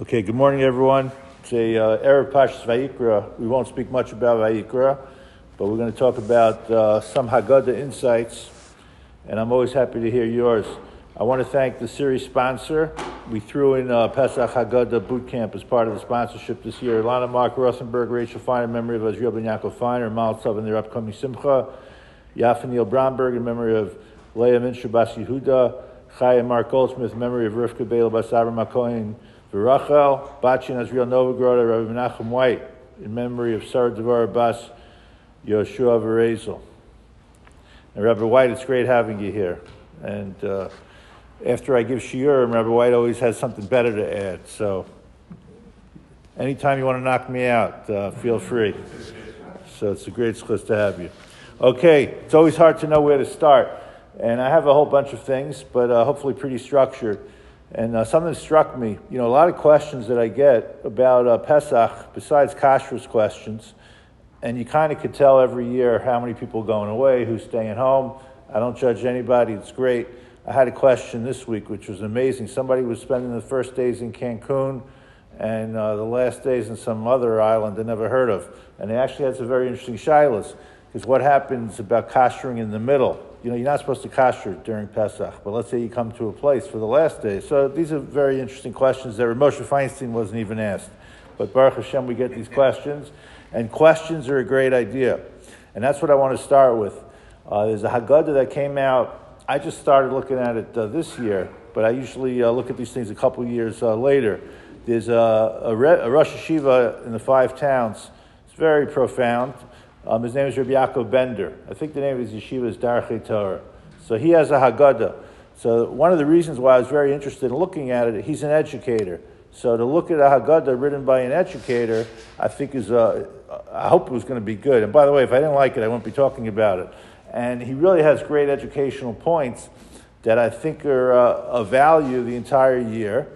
Okay, good morning, everyone. It's a uh, Erev Parshas Vayikra. We won't speak much about Vayikra, but we're going to talk about uh, some Haggadah insights, and I'm always happy to hear yours. I want to thank the series sponsor. We threw in uh, Pesach Haggadah Boot Camp as part of the sponsorship this year. Lana Mark Rosenberg, Rachel Fine, in memory of Azriel Ben Yaakov and Maltov in their upcoming Simcha. Yafanil Bromberg, in memory of Leah Minshah Bas Yehuda. Chaya Mark Goldsmith, in memory of Rivka Bela Bas Avram V'Rachel, Bachin Azriel Novograd, Rabbi Menachem White, in memory of Sarah Devar Bas Yoshua Verezel. And Rabbi White, it's great having you here. And uh, after I give shiur, Rabbi White always has something better to add. So anytime you want to knock me out, uh, feel free. So it's a great schluss to have you. Okay, it's always hard to know where to start. And I have a whole bunch of things, but uh, hopefully pretty structured. And uh, something struck me, you know, a lot of questions that I get about uh, Pesach, besides kashrus questions, and you kind of could tell every year how many people are going away, who's staying home. I don't judge anybody, it's great. I had a question this week, which was amazing. Somebody was spending the first days in Cancun and uh, the last days in some other island they never heard of. And they actually had some very interesting shilas, because what happens about kashering in the middle? you know, you're not supposed to kasher during Pesach, but let's say you come to a place for the last day. So these are very interesting questions that Moshe Feinstein wasn't even asked. But Baruch Hashem, we get these questions, and questions are a great idea. And that's what I want to start with. Uh, there's a Haggadah that came out. I just started looking at it uh, this year, but I usually uh, look at these things a couple years uh, later. There's a, a, Re- a Rosh Yeshiva in the five towns. It's very profound. Um, his name is Rabbi Yaakov Bender. I think the name of his yeshiva is Darchei Torah. So he has a Haggadah. So one of the reasons why I was very interested in looking at it, he's an educator. So to look at a Haggadah written by an educator, I think is, uh, I hope it was going to be good. And by the way, if I didn't like it, I wouldn't be talking about it. And he really has great educational points that I think are uh, of value the entire year.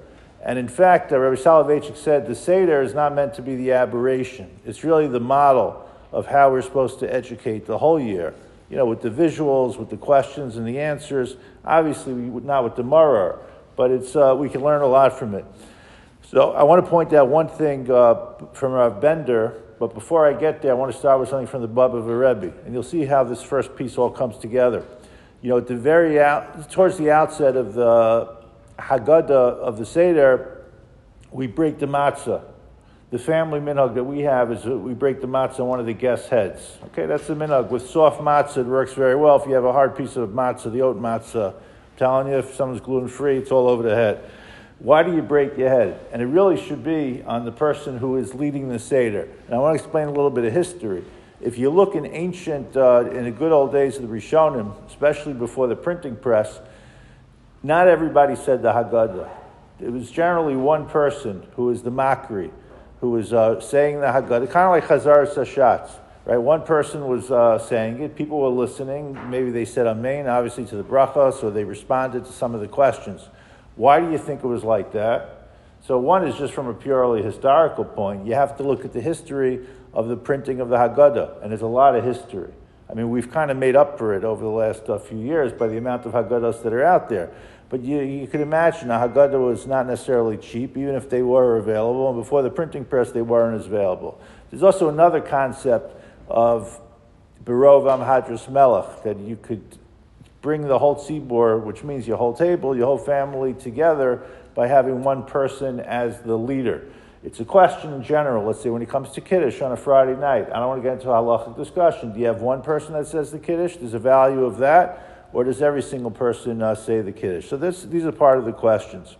And in fact, uh, Rabbi Soloveitchik said the Seder is not meant to be the aberration. It's really the model of how we're supposed to educate the whole year. You know, with the visuals, with the questions and the answers. Obviously, not with the Maror, but it's, uh, we can learn a lot from it. So I want to point out one thing uh, from Rav Bender, but before I get there, I want to start with something from the Bobover Rebbe, and you'll see how this first piece all comes together. You know, at the very out, towards the outset of the Haggadah of the Seder, we break the matzah the family minhag that we have is that we break the matzah on one of the guests' heads. Okay, that's the minhag. With soft matzah, it works very well. If you have a hard piece of matzah, the oat matzah, I'm telling you, if someone's gluten free, it's all over the head. Why do you break your head? And it really should be on the person who is leading the Seder. And I want to explain a little bit of history. If you look in ancient, uh, in the good old days of the Rishonim, especially before the printing press, not everybody said the Haggadah. It was generally one person who was the Makri who was uh, saying the Haggadah, kind of like Chazaras HaShatz, right? One person was uh, saying it, people were listening. Maybe they said Amen, obviously to the bracha, so they responded to some of the questions. Why do you think it was like that? So one is just from a purely historical point. You have to look at the history of the printing of the Haggadah, and there's a lot of history. I mean, we've kind of made up for it over the last uh, few years by the amount of Haggadahs that are out there. But you, you could imagine a Haggadah was not necessarily cheap, even if they were available. And before the printing press, they weren't as available. There's also another concept of Berov Hadras Melech, that you could bring the whole tzibur, which means your whole table, your whole family together by having one person as the leader. It's a question in general. Let's say when it comes to Kiddush on a Friday night, I don't want to get into a halachic discussion. Do you have one person that says the Kiddush? There's a value of that or does every single person uh, say the Kiddush? So this, these are part of the questions.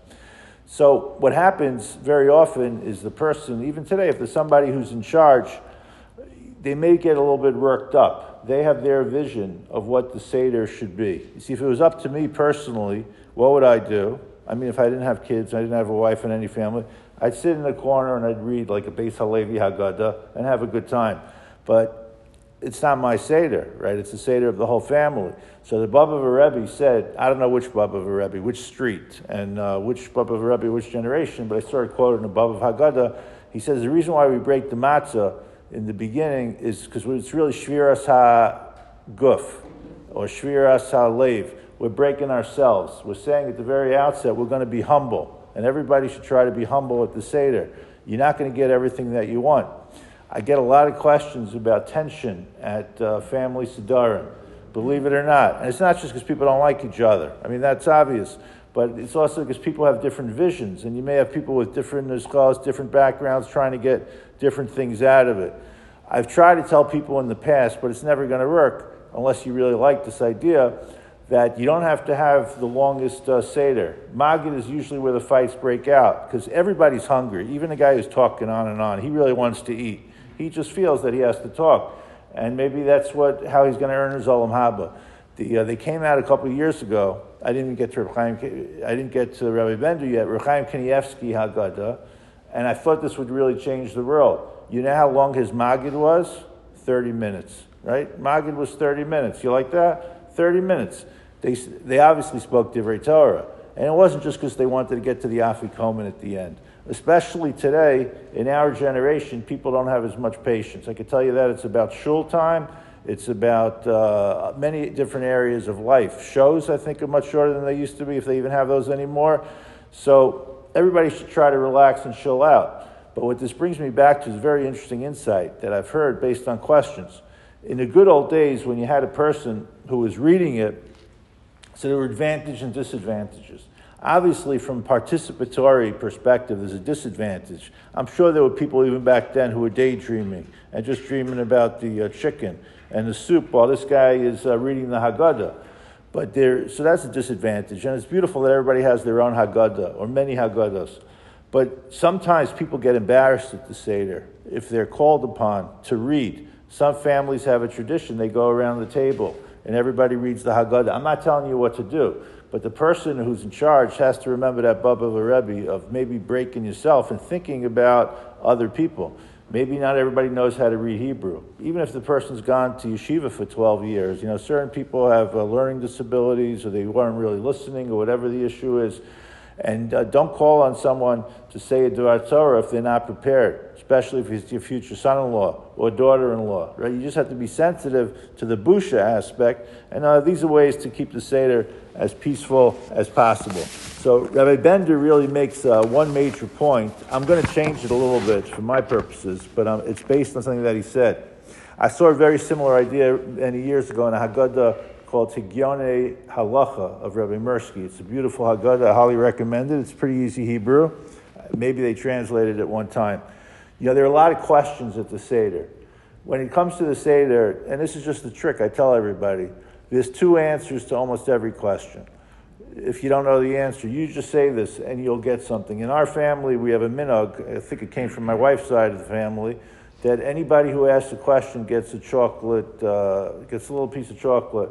So what happens very often is the person, even today, if there's somebody who's in charge, they may get a little bit worked up. They have their vision of what the Seder should be. You see, if it was up to me personally, what would I do? I mean, if I didn't have kids, I didn't have a wife and any family, I'd sit in the corner and I'd read like a Beis Halevi Haggadah and have a good time. But it's not my Seder, right? It's the Seder of the whole family. So the Bobov Rebbe said, I don't know which Bobov Rebbe, which street, and uh, which Bobov Rebbe, which generation, but I started quoting the Bobov Haggadah. He says the reason why we break the matzah in the beginning is because it's really Shviras HaGuf, or Shviras HaLev. We're breaking ourselves. We're saying at the very outset we're going to be humble. and everybody should try to be humble at the Seder. You're not going to get everything that you want. I get a lot of questions about tension at uh, family Sedarim, believe it or not. And it's not just because people don't like each other. I mean, that's obvious. But it's also because people have different visions, and you may have people with different skulls, different backgrounds, trying to get different things out of it. I've tried to tell people in the past, but it's never going to work unless you really like this idea that you don't have to have the longest uh, Seder. Magid is usually where the fights break out because everybody's hungry. Even the guy who's talking on and on, he really wants to eat. He just feels that he has to talk. And maybe that's what, how he's going to earn his Olam Haba. The, uh, they came out a couple of years ago. I didn't get to Chaim, I didn't get to Rabbi Bender yet. Reb Chaim Kanievsky Haggadah, and I thought this would really change the world. You know how long his Magid was? Thirty minutes, right? Magid was thirty minutes. You like that? Thirty minutes. They they obviously spoke Divrei Torah, and it wasn't just because they wanted to get to the Afikomen at the end. Especially today, in our generation, people don't have as much patience. I can tell you that it's about shul time it's about uh, many different areas of life. Shows, I think, are much shorter than they used to be, if they even have those anymore. So everybody should try to relax and chill out. But what this brings me back to is a very interesting insight that I've heard based on questions. In the good old days, when you had a person who was reading it, so there were advantages and disadvantages. Obviously, from participatory perspective, there's a disadvantage. I'm sure there were people even back then who were daydreaming and just dreaming about the uh, chicken and the soup while this guy is uh, reading the Haggadah. But there, so that's a disadvantage. And it's beautiful that everybody has their own Haggadah or many Haggadahs. But sometimes people get embarrassed at the Seder if they're called upon to read. Some families have a tradition, they go around the table and everybody reads the Haggadah. I'm not telling you what to do, but the person who's in charge has to remember that Bobov Rebbe of maybe breaking yourself and thinking about other people. Maybe not everybody knows how to read Hebrew. Even if the person's gone to yeshiva for 12 years, you know, certain people have uh, learning disabilities or they weren't really listening or whatever the issue is. And uh, don't call on someone to say a Torah if they're not prepared, especially if it's your future son-in-law or daughter-in-law. Right? You just have to be sensitive to the busha aspect, and uh, these are ways to keep the seder as peaceful as possible. So Rabbi Bender really makes uh, one major point. I'm going to change it a little bit for my purposes, but um, it's based on something that he said. I saw a very similar idea many years ago in a Haggadah called Hegyonei Halacha of Rabbi Mirsky. It's a beautiful Haggadah. I highly recommend it. It's pretty easy Hebrew. Maybe they translated it one time. You know, there are a lot of questions at the Seder. When it comes to the Seder, and this is just the trick I tell everybody, there's two answers to almost every question. If you don't know the answer, you just say this and you'll get something. In our family, we have a minhag, I think it came from my wife's side of the family, that anybody who asks a question gets a chocolate, uh, gets a little piece of chocolate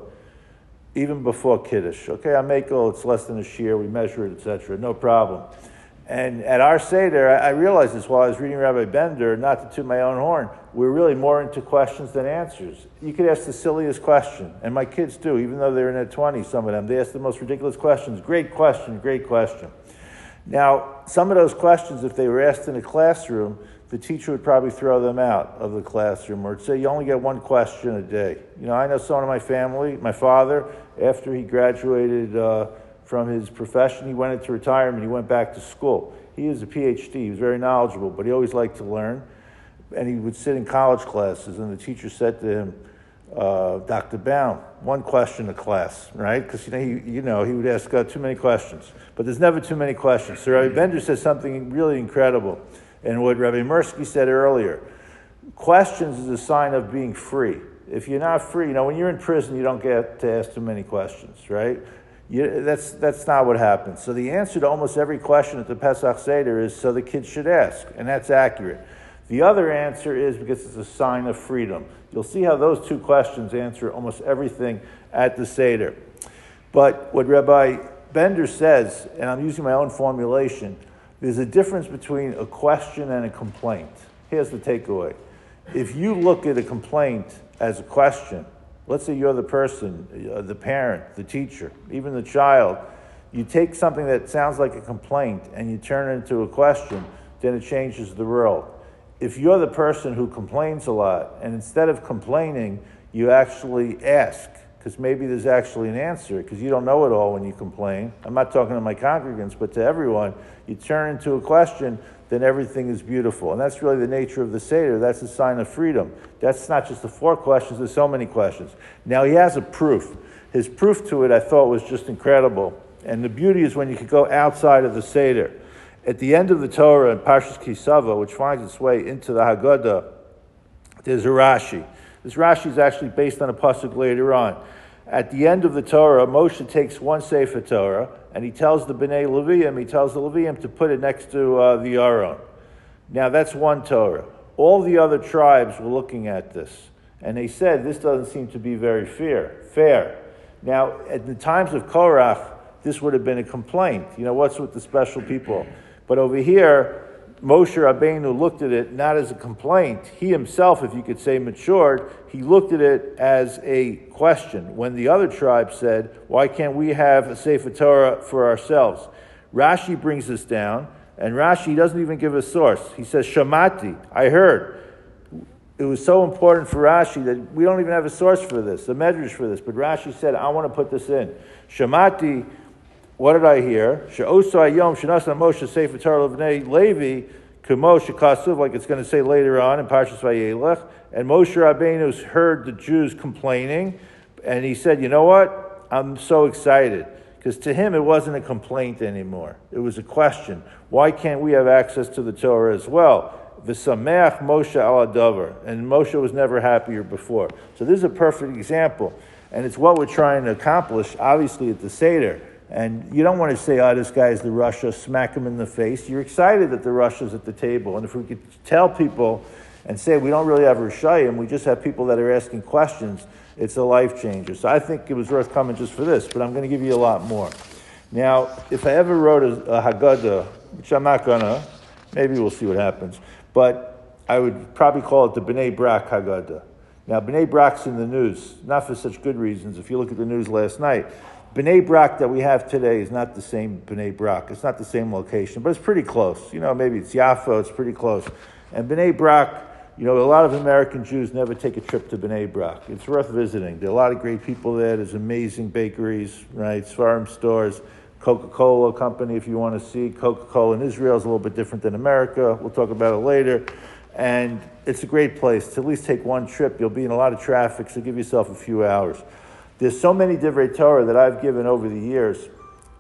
even before Kiddush. Okay, I make oh, it's less than a shiur, we measure it, etc. No problem. And at our Seder, I realized this while I was reading Rabbi Bender, not to toot my own horn, we're really more into questions than answers. You could ask the silliest question, and my kids do, even though they're in their 20s, some of them. They ask the most ridiculous questions. Great question, great question. Now, some of those questions, if they were asked in a classroom, the teacher would probably throw them out of the classroom or say, You only get one question a day. You know, I know someone in my family, my father, after he graduated uh, from his profession, he went into retirement, he went back to school. He is a PhD, he was very knowledgeable, but he always liked to learn. And he would sit in college classes, and the teacher said to him, uh, Dr. Baum, one question a class, right? Because you know, he, you know, he would ask uh, too many questions. But there's never too many questions. So Rabbi Bender says something really incredible. And what Rabbi Mirsky said earlier, questions is a sign of being free. If you're not free, you know, when you're in prison, you don't get to ask too many questions, right? You, that's, that's not what happens. So the answer to almost every question at the Pesach Seder is so the kids should ask, and that's accurate. The other answer is because it's a sign of freedom. You'll see how those two questions answer almost everything at the Seder. But what Rabbi Bender says, and I'm using my own formulation, there's a difference between a question and a complaint. Here's the takeaway. If you look at a complaint as a question, let's say you're the person, uh, the parent, the teacher, even the child, you take something that sounds like a complaint and you turn it into a question, then it changes the world. If you're the person who complains a lot and instead of complaining, you actually ask, because maybe there's actually an answer, because you don't know it all when you complain. I'm not talking to my congregants, but to everyone. You turn into a question, then everything is beautiful. And that's really the nature of the Seder. That's a sign of freedom. That's not just the four questions, there's so many questions. Now, he has a proof. His proof to it, I thought, was just incredible. And the beauty is when you could go outside of the Seder. At the end of the Torah in Parshas Ki Savo, which finds its way into the Haggadah, there's a Rashi. This Rashi is actually based on a pasuk later on. At the end of the Torah, Moshe takes one Sefer Torah and he tells the Bnei Leviim, he tells the Leviim to put it next to uh, the Aron. Now that's one Torah. All the other tribes were looking at this and they said this doesn't seem to be very fair. Fair. Now, at the times of Korach, this would have been a complaint. You know, what's with the special people? But over here, Moshe Rabbeinu looked at it not as a complaint. He himself, if you could say, matured. He looked at it as a question. When the other tribe said, "Why can't we have a Sefer Torah for ourselves?" Rashi brings this down, and Rashi doesn't even give a source. He says, "Shamati, I heard." It was so important for Rashi that we don't even have a source for this, the medrash for this. But Rashi said, "I want to put this in." Shamati what did I hear? Levnei Levi like it's going to say later on in Parshas Vayelech. And Moshe Rabbeinu heard the Jews complaining, and he said, "You know what? I'm so excited." Because to him, it wasn't a complaint anymore. It was a question. Why can't we have access to the Torah as well? V'sameach Moshe al And Moshe was never happier before. So this is a perfect example. And it's what we're trying to accomplish, obviously, at the Seder. And you don't want to say, oh, this guy's the Rasha, smack him in the face. You're excited that the Rasha's at the table. And if we could tell people and say we don't really have Reshaim, we just have people that are asking questions, it's a life changer. So I think it was worth coming just for this, but I'm going to give you a lot more. Now, if I ever wrote a, a Haggadah, which I'm not going to, maybe we'll see what happens, but I would probably call it the B'nai Brak Haggadah. Now, B'nai Brak's in the news, not for such good reasons. If you look at the news last night, Bnei Brak that we have today is not the same Bnei Brak. It's not the same location, but it's pretty close. You know, maybe it's Yaffo, it's pretty close. And Bnei Brak, you know, a lot of American Jews never take a trip to Bnei Brak. It's worth visiting. There are a lot of great people there. There's amazing bakeries, right? Farm stores. Coca-Cola company, if you want to see. Coca-Cola in Israel is a little bit different than America. We'll talk about it later. And it's a great place to at least take one trip. You'll be in a lot of traffic, so give yourself a few hours. There's so many divrei Torah that I've given over the years.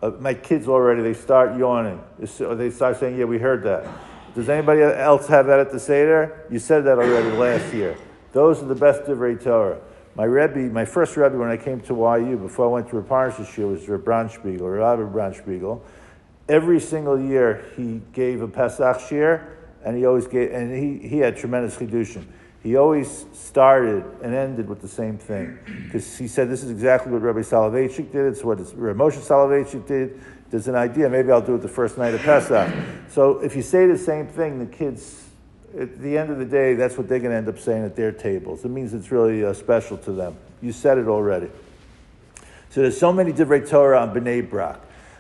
Uh, my kids already, they start yawning. They start saying, yeah, we heard that. Does anybody else have that at the Seder? You said that already last year. Those are the best divrei Torah. My Rebbe, my first Rebbe when I came to YU, before I went to Raparnash's was Reb Branchspiegel, Rabbi Branchspiegel. Every single year he gave a Pesach shiur, and he always gave, and he, he had tremendous chidushim he always started and ended with the same thing. Because he said, This is exactly what Rabbi Soloveitchik did, it's what Rabbi Moshe Soloveitchik did. There's an idea, maybe I'll do it the first night of Pesach. So if you say the same thing, the kids, at the end of the day, that's what they're going to end up saying at their tables. It means it's really uh, special to them. You said it already. So there's so many divrei Torah on Bnei Brak.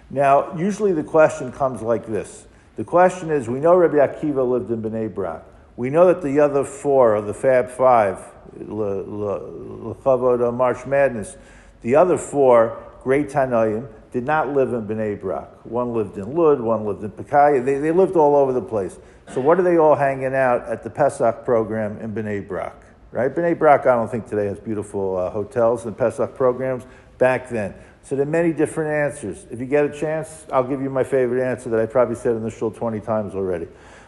Now, usually the question comes like this. The question is, we know Rabbi Akiva lived in Bnei Brak. We know that the other four, of the Fab Five, Lechavod, March Madness, the other four, great Tanaim, did not live in Bnei Brak. One lived in Lud, one lived in Peki'in. They, they lived all over the place. So what are they all hanging out at the Pesach program in Bnei Brak? Right? Bnei Brak, I don't think today has beautiful uh, hotels and Pesach programs. Back then. So there are many different answers. If you get a chance, I'll give you my favorite answer that I probably said in the show 20 times already.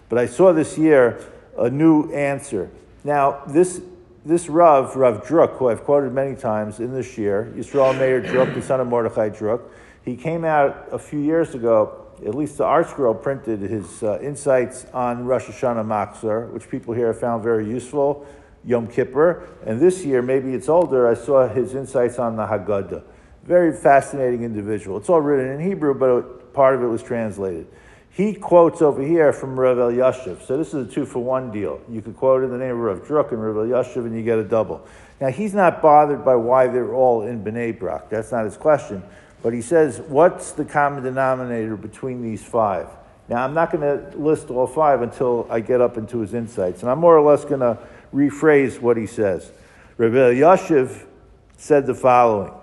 But I saw this year a new answer. Now, this, this Rav, Rav Druk, who I've quoted many times in this year, Yisrael Meir Druk, the son of Mordechai Druk, he came out a few years ago, at least the ArtScroll printed his uh, insights on Rosh Hashanah Machzor, which people here have found very useful, Yom Kippur. And this year, maybe it's older, I saw his insights on the Haggadah. Very fascinating individual. It's all written in Hebrew, but part of it was translated. He quotes over here from Rav Elyashiv. So this is a two for one deal. You could quote in the name of Rav Druk and Rav Elyashiv and you get a double. Now he's not bothered by why they're all in Bnei Brak. That's not his question. But he says, what's the common denominator between these five? Now I'm not going to list all five until I get up into his insights. And I'm more or less going to rephrase what he says. Rav Elyashiv said the following.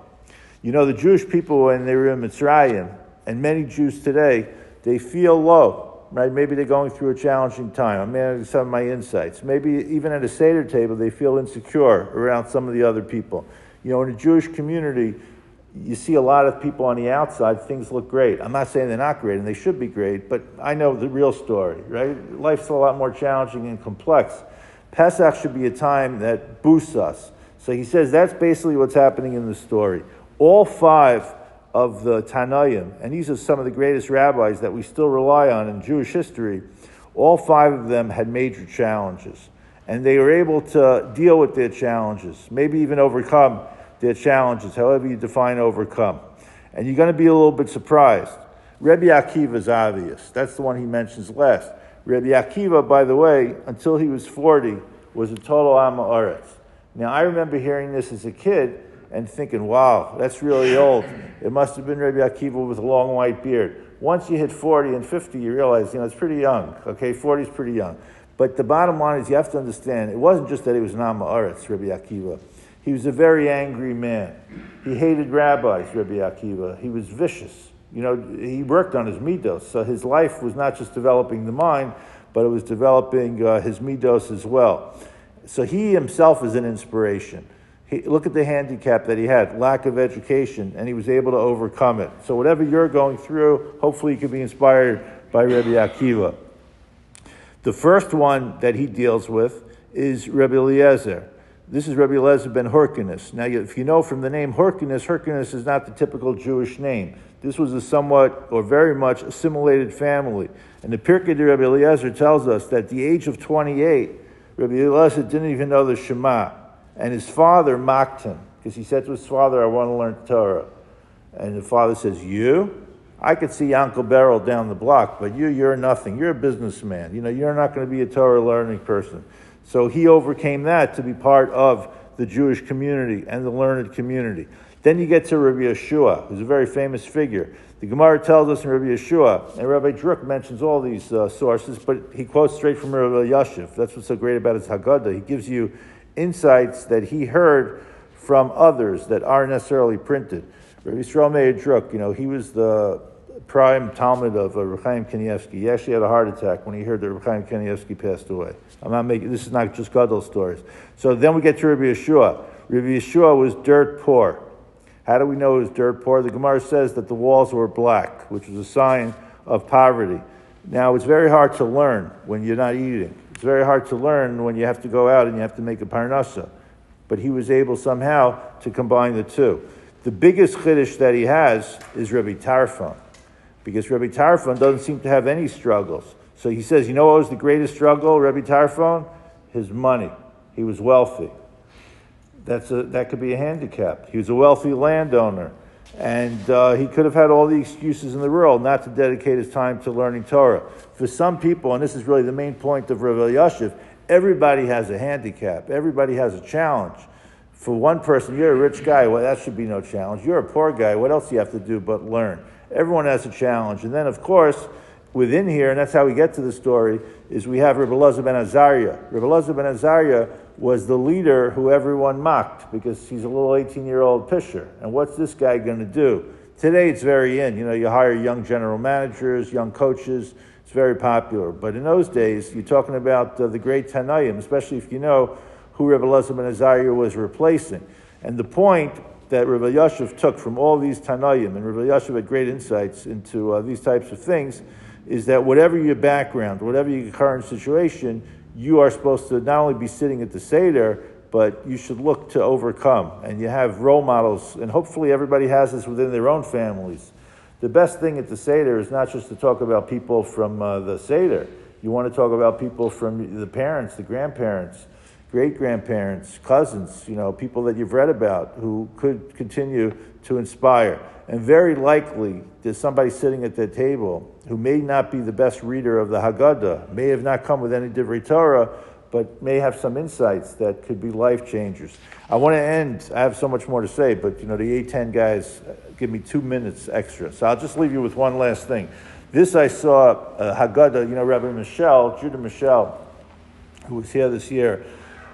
You know, the Jewish people, when they were in Mitzrayim, and many Jews today, they feel low, right? Maybe they're going through a challenging time. I'm managing some of my insights. Maybe even at a Seder table, they feel insecure around some of the other people. You know, in a Jewish community, you see a lot of people on the outside, things look great. I'm not saying they're not great, and they should be great, but I know the real story, right? Life's a lot more challenging and complex. Pesach should be a time that boosts us. So he says that's basically what's happening in the story. All five of the Tanaim, and these are some of the greatest rabbis that we still rely on in Jewish history, all five of them had major challenges. And they were able to deal with their challenges, maybe even overcome their challenges, however you define overcome. And you're going to be a little bit surprised. Rebbe Akiva is obvious. That's the one he mentions last. Rebbe Akiva, by the way, until he was 40, was a total Amma Now, I remember hearing this as a kid and thinking, wow, that's really old. It must have been Rabbi Akiva with a long white beard. Once you hit 40 and 50, you realize, you know, it's pretty young. Okay, 40 is pretty young. But the bottom line is you have to understand, it wasn't just that he was an Amma Rabbi Akiva. He was a very angry man. He hated rabbis, Rabbi Akiva. He was vicious. You know, he worked on his midos. So his life was not just developing the mind, but it was developing uh, his midos as well. So he himself is an inspiration. He, look at the handicap that he had, lack of education, and he was able to overcome it. So whatever you're going through, hopefully you can be inspired by Rebbe Akiva. The first one that he deals with is Rebbe Eliezer. This is Rabbi Eliezer ben Hyrcanus. Now, if you know from the name Hyrcanus, Hyrcanus is not the typical Jewish name. This was a somewhat or very much assimilated family. And the Pirkei de Rabbi Eliezer tells us that at the age of 28, Rabbi Eliezer didn't even know the Shema. And his father mocked him because he said to his father, I want to learn Torah. And the father says, You? I could see Uncle Beryl down the block, but you, you're nothing. You're a businessman. You know, you're not going to be a Torah learning person. So he overcame that to be part of the Jewish community and the learned community. Then you get to Rabbi Yehoshua, who's a very famous figure. The Gemara tells us in Rabbi Yehoshua, and Rabbi Druk mentions all these uh, sources, but he quotes straight from Rabbi Yashiv. That's what's so great about his Haggadah. He gives you insights that he heard from others that aren't necessarily printed. Rabbi Yisrael Meir you know, he was the prime talmid of uh, Reb Chaim Kanievsky. He actually had a heart attack when he heard that Reb Chaim Kanievsky passed away. I'm not making this is not just Gadol stories. So then we get to Rabbi Yehoshua. Rabbi Yehoshua was dirt poor. How do we know it was dirt poor? The Gemara says that the walls were black, which was a sign of poverty. Now it's very hard to learn when you're not eating. It's very hard to learn when you have to go out and you have to make a parnasa. But he was able somehow to combine the two. The biggest chiddush that he has is Rabbi Tarfon, because Rabbi Tarfon doesn't seem to have any struggles. So he says, you know what was the greatest struggle, Rabbi Tarfon? His money. He was wealthy. That's a, that could be a handicap. He was a wealthy landowner. And uh, he could have had all the excuses in the world not to dedicate his time to learning Torah. For some people, and this is really the main point of Rav Elyashiv, everybody has a handicap. Everybody has a challenge. For one person, you're a rich guy, well, that should be no challenge. You're a poor guy, what else do you have to do but learn? Everyone has a challenge. And then, of course, within here, and that's how we get to the story, is we have Rabbi Elazar ben Azariah. Rabbi Elazar ben Azariah was the leader who everyone mocked because he's a little 18 year old pisher. And what's this guy going to do? Today it's very in. You know, you hire young general managers, young coaches. It's very popular. But in those days, you're talking about uh, the great Tanaim, especially if you know who Rabbi Elazar ben Azariah was replacing. And the point that Rabbi Yashiv took from all these Tanaim, and Rabbi Yashiv had great insights into uh, these types of things, is that whatever your background, whatever your current situation, you are supposed to not only be sitting at the Seder, but you should look to overcome. And you have role models, and hopefully everybody has this within their own families. The best thing at the Seder is not just to talk about people from uh, the Seder. You want to talk about people from the parents, the grandparents, great grandparents, cousins, you know, people that you've read about who could continue to inspire. And very likely, there's somebody sitting at that table who may not be the best reader of the Haggadah, may have not come with any Divrei Torah, but may have some insights that could be life changers. I want to end, I have so much more to say, but you know, the A10 guys uh, give me two minutes extra. So I'll just leave you with one last thing. This I saw, uh, Haggadah, you know, Rabbi Michelle, Judah Michelle, who was here this year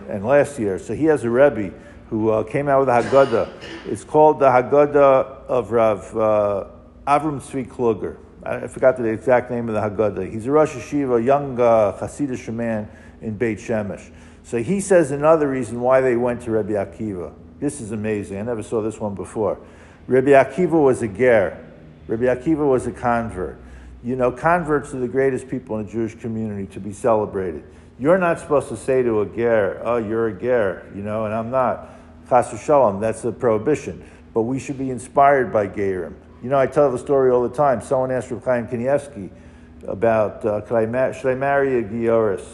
and last year. So he has a Rebbe who uh, came out with a Haggadah. It's called the Haggadah of Rav uh, Avram Tzvi Kluger. I forgot the exact name of the Haggadah. He's a Rosh Yeshiva, a young uh, Hasidic man in Beit Shemesh. So he says another reason why they went to Rabbi Akiva. This is amazing. I never saw this one before. Rabbi Akiva was a ger. Rabbi Akiva was a convert. You know, converts are the greatest people in the Jewish community to be celebrated. You're not supposed to say to a ger, oh, you're a ger, you know, and I'm not. Chas shalom, that's a prohibition. But we should be inspired by gerim. You know, I tell the story all the time. Someone asked Reb Chaim Kanievsky about, uh, I ma- should I marry a Gioris?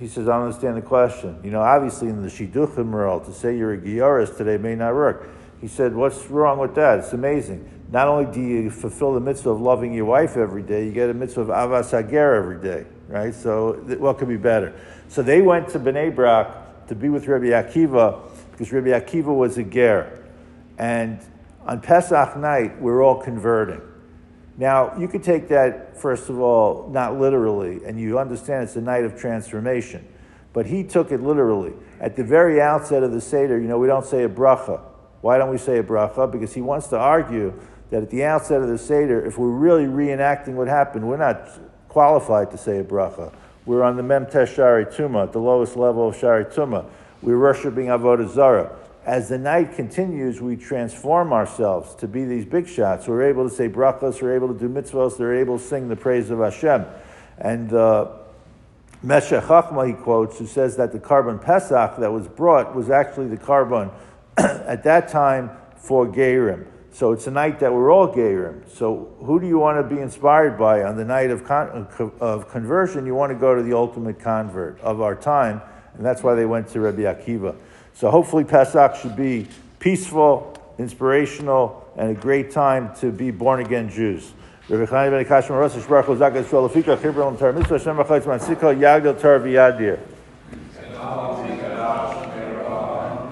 He says, I don't understand the question. You know, obviously in the Shidduchim world, to say you're a Gioris today may not work. He said, what's wrong with that? It's amazing. Not only do you fulfill the mitzvah of loving your wife every day, you get a mitzvah of ahavas hager every day, right? So what could be better? So they went to Bnei Brak to be with Rabbi Akiva because Rabbi Akiva was a ger. And on Pesach night, we're all converting. Now, you could take that, first of all, not literally, and you understand it's a night of transformation. But he took it literally. At the very outset of the Seder, you know, we don't say a bracha. Why don't we say a bracha? Because he wants to argue that at the outset of the Seder, if we're really reenacting what happened, we're not qualified to say a bracha. We're on the Mem Tes Sha'arei Tumah, the lowest level of Shari Tuma. We're worshiping Avodah Zarah as the night continues, we transform ourselves to be these big shots. We're able to say brachas, we're able to do mitzvahs, they're able to sing the praise of Hashem. And uh, Meshech Chachma, he quotes, who says that the korban Pesach that was brought was actually the korban at that time for Gerim. So it's a night that we're all Gerim. So who do you want to be inspired by on the night of, con- of conversion? You want to go to the ultimate convert of our time, and that's why they went to Rabbi Akiva. So hopefully Pesach should be peaceful, inspirational, and a great time to be born again Jews. Rabbi Chaim ben Akash Chibral Tar Mitzvah Sikol Yagdil Tar V'Yadir.